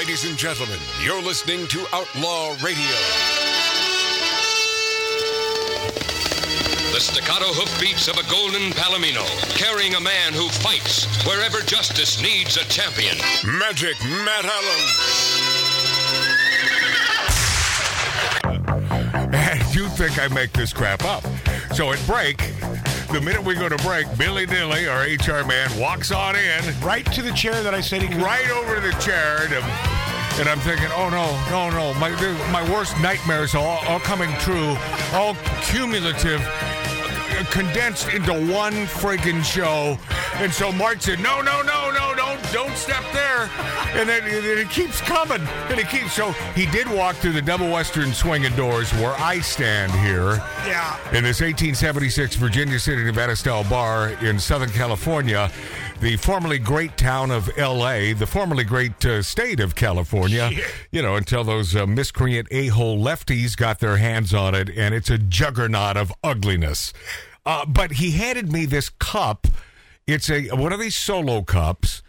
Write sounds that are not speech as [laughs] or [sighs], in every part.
Ladies and gentlemen, you're listening to Outlaw Radio. The staccato hoofbeats of a golden palomino, carrying a man who fights wherever justice needs a champion. Magic Matt Allen. And [laughs] you think I make this crap up. So at break, the minute we go to break, Billy Dilley, our HR man, walks on in, Right to the chair that I said he could. right over the chair, to, and I'm thinking, oh no, no, no, my my worst nightmares are all, all coming true, all cumulative, condensed into one friggin' show. And so Mark said, no, no, no, don't, step there. And then then it keeps coming, and it keeps. So he did walk through the double western swinging doors where I stand here Yeah. in this 1876 Virginia City, Nevada style bar in Southern California, the formerly great town of LA, the formerly great uh, state of California, you know, until those uh, miscreant a hole lefties got their hands on it, and it's a juggernaut of ugliness. Uh, but he handed me this cup. It's a one of these solo cups.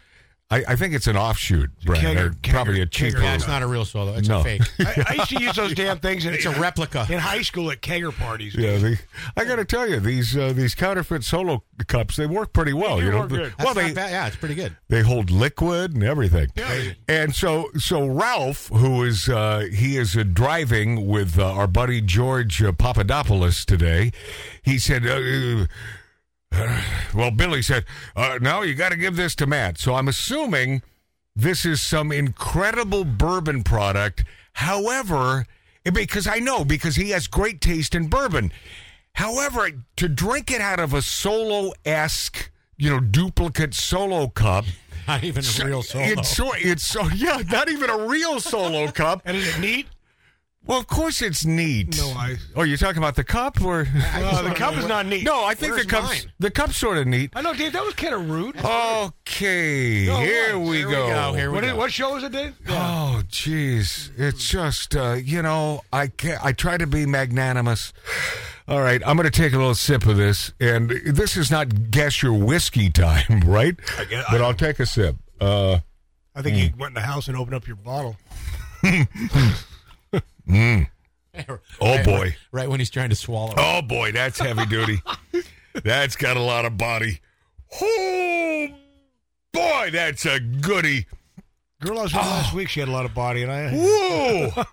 I, I think it's an offshoot, Brad. Kegger- or probably a Kegger- cheaper. Kegger. Yeah, it's not a real solo. It's No. a fake. [laughs] I, I used to use those damn things. In, It's a [laughs] replica. in high school at kegger parties. Yeah, the, I got to tell you, these uh, these counterfeit solo cups they work pretty well. do you know, work good. That's well not they bad. Yeah, it's pretty good. they hold liquid and everything. Yeah. And so so Ralph, who is uh, he is uh, driving with uh, our buddy George uh, Papadopoulos today, he said. Uh, uh, [sighs] well, Billy said, uh, "No, you got to give this to Matt." So I'm assuming this is some incredible bourbon product. However, because I know because he has great taste in bourbon. However, to drink it out of a solo esque, you know, duplicate solo cup. [laughs] Not even a real solo. It's so it's so yeah, not even a real solo cup. [laughs] And is it neat? Well, of course it's neat. No, I- Oh, you're talking about the cup, or Uh, the cup is not neat. no? I think Where's the cup's mine? the cup's sort of neat. I know, Dave. That was kind of rude. Okay, No, here what? we Here we go. go, here we What, go. what show is it, Dave? Oh, jeez. It's just, uh, you know, I can't. I try to be magnanimous. All right, I'm going to take a little sip of this, and this is not guess your whiskey time, [laughs] right? I guess- but I- I'll take a sip. Uh, I think you went in the house and opened up your bottle. [laughs] oh boy, Right when he's trying to swallow. oh boy, that's heavy duty. [laughs] that's got a lot of body. Oh boy, that's a goody. Girl I was with last week, she had a lot of body, and I. Whoa.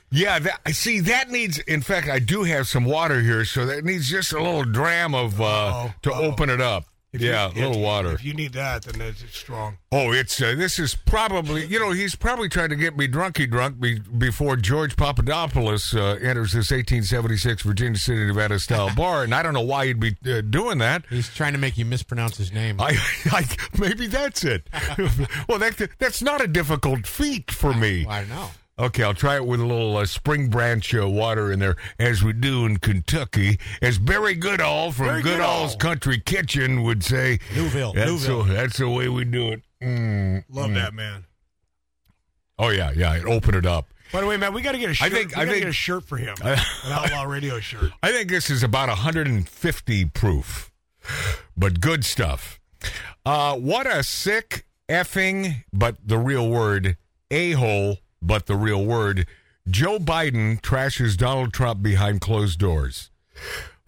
[laughs] yeah, that, I see. That needs. In fact, I do have some water here, so that needs just a little dram of uh, Uh-oh, to uh-oh. open it up. If you- yeah, a little if- water. If you need that, then it's, it's strong. Oh, it's uh, this is probably you know he's probably trying to get me drunky drunk be, before George Papadopoulos uh, enters this 1876 Virginia City, Nevada style [laughs] bar, and I don't know why he'd be uh, doing that. He's trying to make you mispronounce his name. I, [laughs] I maybe that's it. [laughs] well, that that's not a difficult feat for me. I know. Okay, I'll try it with a little uh, spring branch uh, water in there, as we do in Kentucky. As Barry Goodall from Barry Goodall's Goodall. Country Kitchen would say, Newville, That's, Newville. The, that's the way we do it. Mm. Love that man. Oh yeah, yeah. Open it up. By the way, man, we got to get a shirt. think- we I gotta think- get a shirt for him, [laughs] an outlaw radio shirt. I think this is about 150 proof, but good stuff. Uh, what a sick effing, but the real word, a hole, but the real word. Joe Biden trashes Donald Trump behind closed doors.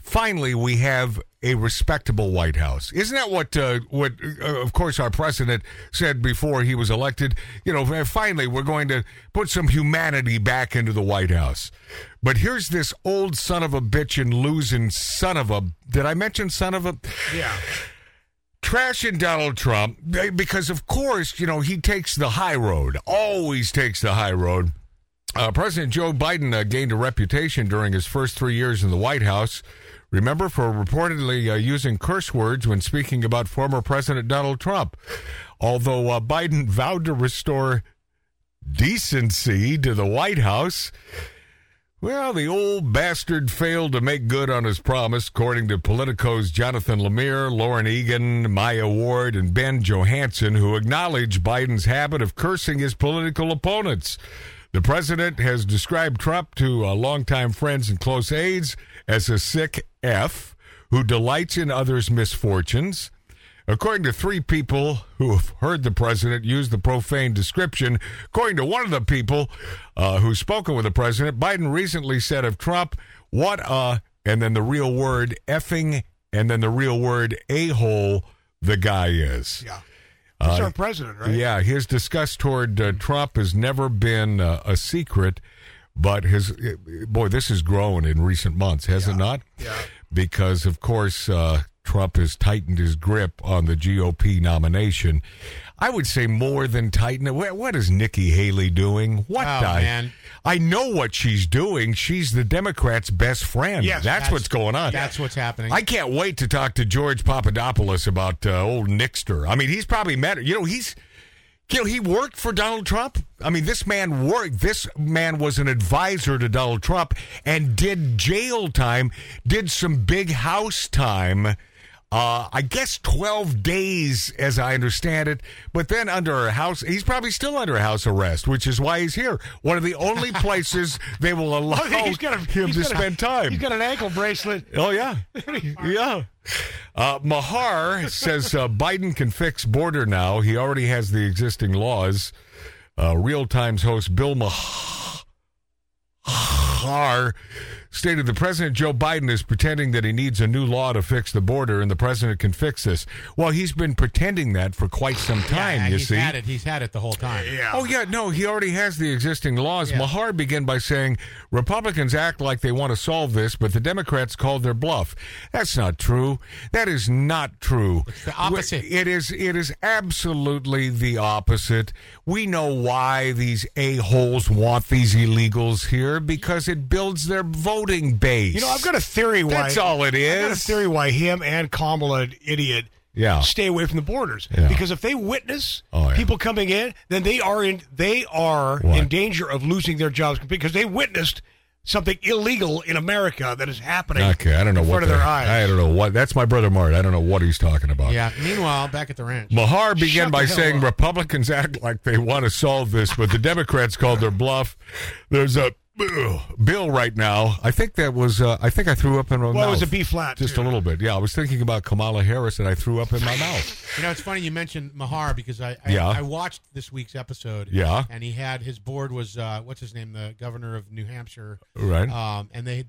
Finally, we have a respectable White House. Isn't that what, uh, what, uh, of course, our president said before he was elected? You know, finally, we're going to put some humanity back into the White House. But here's this old son of a bitch and losing son of a. Did I mention son of a? Yeah. Trashing Donald Trump eh, because, of course, you know, he takes the high road, always takes the high road. Uh, President Joe Biden uh, gained a reputation during his first three years in the White House. Remember, for reportedly uh, using curse words when speaking about former President Donald Trump. Although uh, Biden vowed to restore decency to the White House, well, the old bastard failed to make good on his promise, according to Politico's Jonathan Lemire, Lauren Egan, Myah Ward, and Ben Johansson, who acknowledged Biden's habit of cursing his political opponents. The president has described Trump to uh, longtime friends and close aides as a sick F who delights in others' misfortunes. According to three people who have heard the president use the profane description, according to one of the people uh, who's spoken with the president, Biden recently said of Trump, "What a," and then the real word effing, and then the real word a hole the guy is. Yeah. He's our president, right? Uh, Yeah, his disgust toward uh, Trump has never been uh, a secret, but his boy, this has grown in recent months, has it not? Yeah. Because of course uh, Trump has tightened his grip on the GOP nomination. I would say more than tighten it. What, is Nikki Haley doing? What Oh, man. I know what she's doing. She's the Democrats' best friend. Yes, that's, what's going on. That's what's happening. I can't wait to talk to George Papadopoulos about uh, old Nixter. I mean, he's probably met. You know, he's. You know, he worked for Donald Trump. I mean, this man worked. This man was an advisor to Donald Trump and did jail time, did some big house time. Uh, I guess 12 days, as I understand it, but then under a house, he's probably still under house arrest, which is why he's here. One of the only [laughs] places they will allow he's got a, him he's to got a- spend time. He's got an ankle bracelet. Oh yeah, [laughs] yeah. Uh, Maher says uh, Biden can fix border now. He already has the existing laws. Uh, Real Times host Bill Maher stated the President Joe Biden is pretending that he needs a new law to fix the border, and the president can fix this. Well, he's been pretending that for quite some time. yeah, you he's see, had it. He's had it the whole time. Yeah. Oh, yeah, no, he already has the existing laws. Yeah. Maher began by saying Republicans act like they want to solve this, but the Democrats called their bluff. That's not true. That is not true. It's the opposite. It is. It is absolutely the opposite. We know why these a holes want these illegals here because it builds their voting base. You know, I've got a theory why. That's all it is. I've got a theory why him and Kamala, an idiot, Yeah. stay away from the borders. Yeah. Because if they witness Oh, yeah. people coming in, then they are in they are What? in danger of losing their jobs because they witnessed something illegal in America that is happening. Okay, I don't know in what front of the- their eyes. I don't know what. That's my brother Mart. I don't know what he's talking about. Yeah. Meanwhile, back at the ranch. Maher began Shut by saying up. Republicans act like they want to solve this, but the Democrats called their bluff. There's a ugh, bill right now. I think that was. Uh, I think I threw up in my mouth. Well, it was a B flat. Just too. a little bit. Yeah, I was thinking about Kamala Harris, and I threw up in my mouth. You know, it's funny you mentioned Maher because I I, Yeah. I watched this week's episode. Yeah. and he had his board was uh, what's his name, the governor of New Hampshire. Right. Um, and they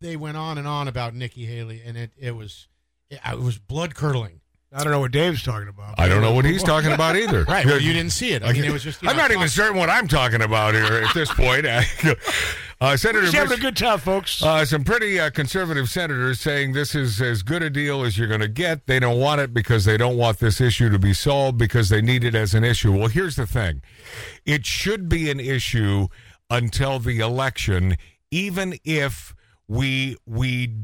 they went on and on about Nikki Haley, and it it was it, it was blood curdling. I don't know what Dave's talking about. I don't know what he's [laughs] talking about either. Right. Well, you didn't see it. I mean, it was just. you I'm know, not even certain what I'm talking about here at this point. [laughs] uh, Senator Just having a good time, folks. Uh, some pretty uh, conservative senators saying this is as good a deal as you're going to get. They don't want it because they don't want this issue to be solved because they need it as an issue. Well, here's the thing it should be an issue until the election, even if we we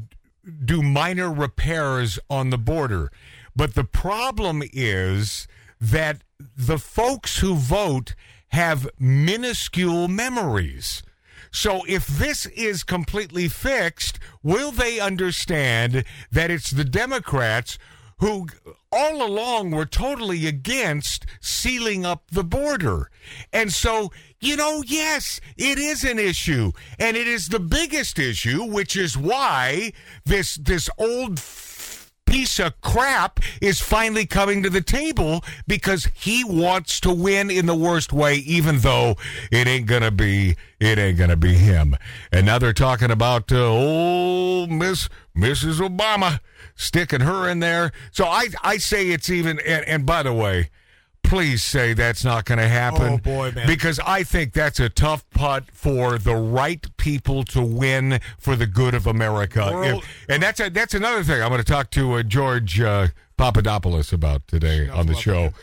do minor repairs on the border. But the problem is that the folks who vote have minuscule memories. So if this is completely fixed, will they understand that it's the Democrats who all along were totally against sealing up the border? And so, you know, yes, it is an issue, and it is the biggest issue, which is why this this old piece of crap is finally coming to the table because he wants to win in the worst way, even though it ain't gonna be it ain't gonna be him. And now they're talking about uh, old Miss Mrs. Obama sticking her in there. So I I say it's even. And, and by the way. Please say that's not going to happen. Oh, boy, man. Because I think that's a tough putt for the right people to win for the good of America. If- and that's a, that's another thing I'm going to talk to uh, George uh, Papadopoulos about today on the show.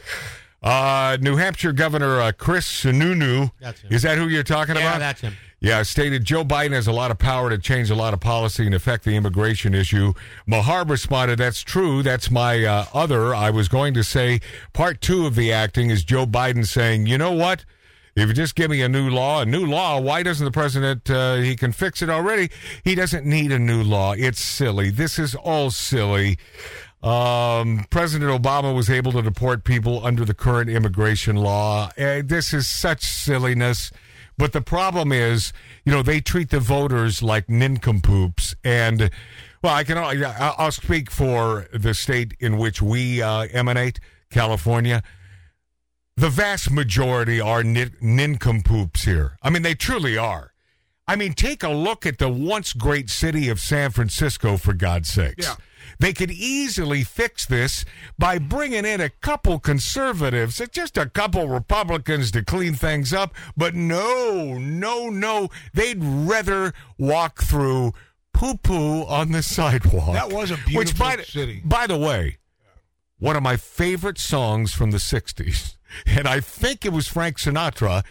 Uh, New Hampshire Governor uh, Chris Sununu. That's him. Is that who you're talking Yeah, about? Yeah, that's him. Yeah, stated Joe Biden has a lot of power to change a lot of policy and affect the immigration issue. Maher responded, That's true. That's my uh, other. I was going to say part two of the acting is Joe Biden saying, You know what? If you just give me a new law, a new law, why doesn't the president, uh, he can fix it already? He doesn't need a new law. It's silly. This is all silly. Um, President Obama was able to deport people under the current immigration law. Uh, this is such silliness. But the problem is, you know, they treat the voters like nincompoops. And Well, I can. I'll speak for the state in which we uh, emanate, California. The vast majority are nin- nincompoops here. I mean, they truly are. I mean, take a look at the once great city of San Francisco, for God's sakes. Yeah. They could easily fix this by bringing in a couple conservatives, uh, just a couple Republicans to clean things up. But no, no, no. They'd rather walk through poo poo on the sidewalk. That was a Which, by, beautiful city. By the way, one of my favorite songs from the 60s. And I think it was Frank Sinatra.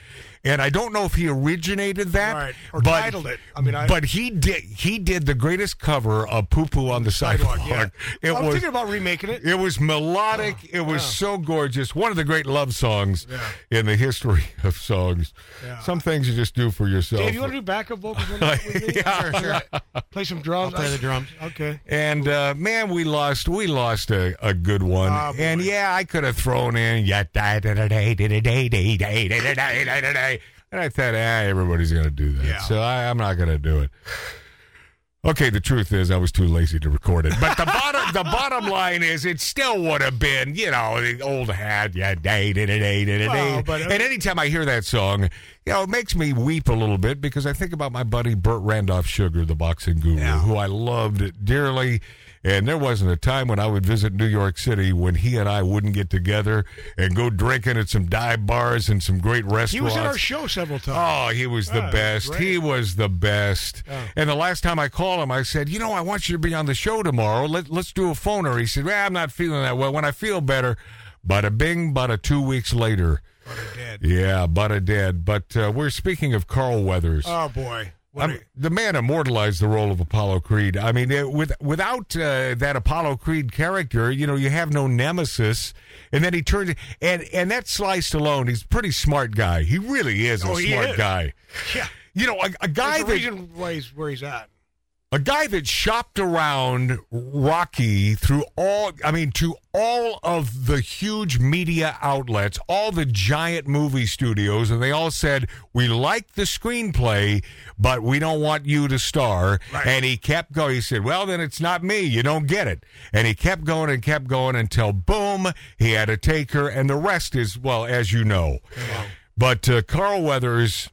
And I don't know if he originated that, Right, or but, titled it. I mean, I- but he did. He did the greatest cover of "Poo Poo on the Sidewalk." Sidewalk, yeah. It I'm was thinking about remaking it. it was melodic. it was so gorgeous. One of the great love songs in the history of songs. Yeah. Some things you just do for yourself. Dave, you want to do backup vocals with me? Yeah. Sure, sure. Play some drums. I'll play the drums. Okay. And uh, man, we lost. We lost a, a good one. Ah, boy. and yeah, I could have thrown in yeah, da da da da da da da da da da da da da da. And I thought, ah, everybody's going to do that, Yeah. so I, I'm not going to do it. Okay, the truth is, I was too lazy to record it. But the [laughs] bottom, the bottom line is, it still would have been, you know, the old hat, yeah, day, day, day, day, day, Well, day. uh, And anytime I hear that song, you know, it makes me weep a little bit because I think about my buddy Bert Randolph Sugar, the boxing guru, Yeah. who I loved dearly. And there wasn't a time when I would visit New York City when he and I wouldn't get together and go drinking at some dive bars and some great restaurants. He was in our show several times. Oh, he was the Yeah, best. great. He was the best. And the last time I called him, I said, "You know, I want you to be on the show tomorrow. Let, let's do a phoner." He said, "Well, I'm not feeling that well. When I feel better." Bada bing, bada two weeks later. Dead. Yeah, bada dead. But uh, we're speaking of Carl Weathers. Oh boy. Mean, the man immortalized the role of Apollo Creed. I mean, it, with without uh, that Apollo Creed character, you know, you have no nemesis. And then he turned and and that Sly Stallone, he's a pretty smart guy. He really is a Oh, he smart is. guy. yeah. You know, a, a guy There's a that reason why he's where he's at. A guy that shopped around Rocky through all, I mean, to all of the huge media outlets, all the giant movie studios, and they all said, We like the screenplay, but we don't want you to star. Right. And he kept going. He said, Well, then it's not me. You don't get it. And he kept going and kept going until, boom, he had a taker. And the rest is, well, as you know. But uh, Carl Weathers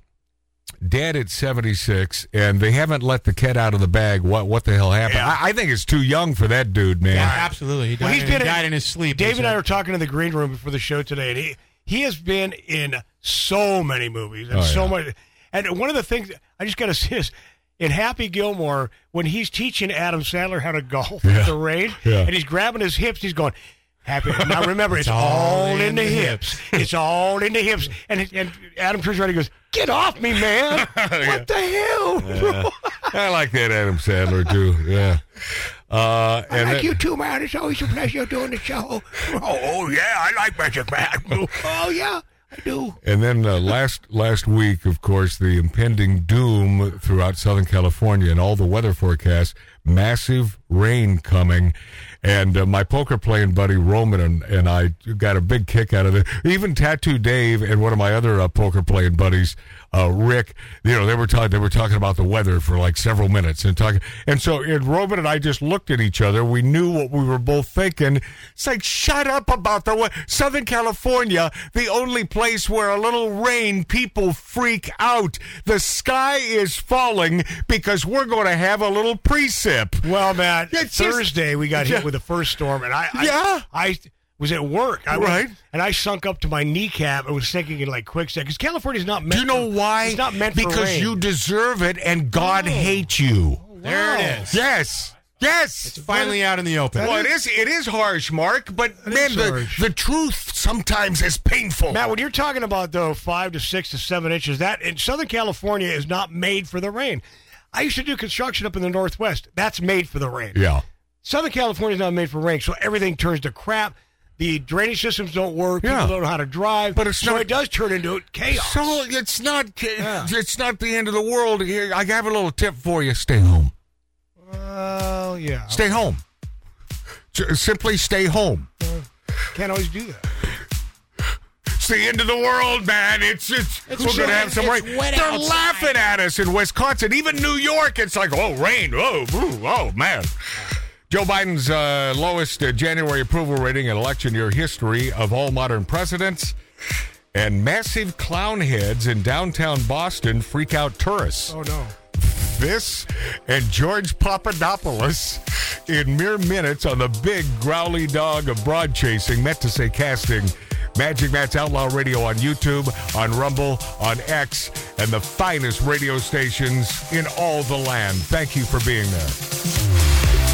dead at 76 and they haven't let the cat out of the bag what what the hell happened Yeah. I, I think it's too young for that dude man Yeah, absolutely. He died, Well, he's in, been he in- died in his sleep. Dave and I were talking in the green room before the show today, and he he has been in so many movies and Oh, so yeah. much. And one of the things I just got to [laughs] say is. In Happy Gilmore, when he's teaching Adam Sandler how to golf Yeah. at the range, Yeah. and he's grabbing his hips, he's going, "Happy." Now [laughs] remember, it's, all in, the hips. [laughs] it's all in the hips. And and Adam around goes, "Get off me, man! [laughs] What the hell?" bro? I like that Adam Sandler too yeah uh I like you too, man. It's always a pleasure doing the show. Oh, oh yeah, I like Magic Man. oh yeah, I do. And then uh, last last week, of course, the impending doom throughout Southern California and all the weather forecasts, massive rain coming. And uh, my poker playing buddy Roman and, and I got a big kick out of it. Even Tattoo Dave and one of my other uh, poker playing buddies, uh, Rick, you know, they were talking they were talking about the weather for like several minutes and talking. And so and Roman and I just looked at each other. We knew what we were both thinking. It's like shut up about the weather. Southern California, the only place where a little rain people freak out. The sky is falling because we're going to have a little precip. Well, Matt, It's just- Thursday we got Yeah. hit with the first storm, and I, I Yeah. I was at work, I was- Right. and I sunk up to my kneecap and was sinking in like quicksand because California's not meant. Do you know for- why? It's not meant for because you deserve it and God oh. hates you. Oh, there it is. Yes. Yes. Finally out in the open. well, it is. It is harsh, Mark. But man, the, the truth sometimes is painful. Matt, when you're talking about though five to six to seven inches, that in Southern California is not made for the rain. I used to do construction up in the Northwest. That's made for the rain. yeah. Southern California is not made for rain, so everything turns to crap. The drainage systems don't work. Yeah. People don't know how to drive. But it's so not- it does turn into chaos. So it's not. It's not the end of the world. Here, I have a little tip for you. Stay home. Well, yeah. Stay home. Simply stay home. Can't always do that. It's the end of the world, man. It's it's, It's we're gonna have some rain. They're outside. laughing at us in Wisconsin, even New York. It's like, oh, rain. Oh, ooh, oh, man. Joe Biden's uh, lowest uh, January approval rating in election year history of all modern presidents. And massive clown heads in downtown Boston freak out tourists. Oh no. This and George Papadopoulos in mere minutes on the big growly dog of broad chasing, meant to say casting. Magic Matt's Outlaw Radio on YouTube, on Rumble, on X, and the finest radio stations in all the land. Thank you for being there.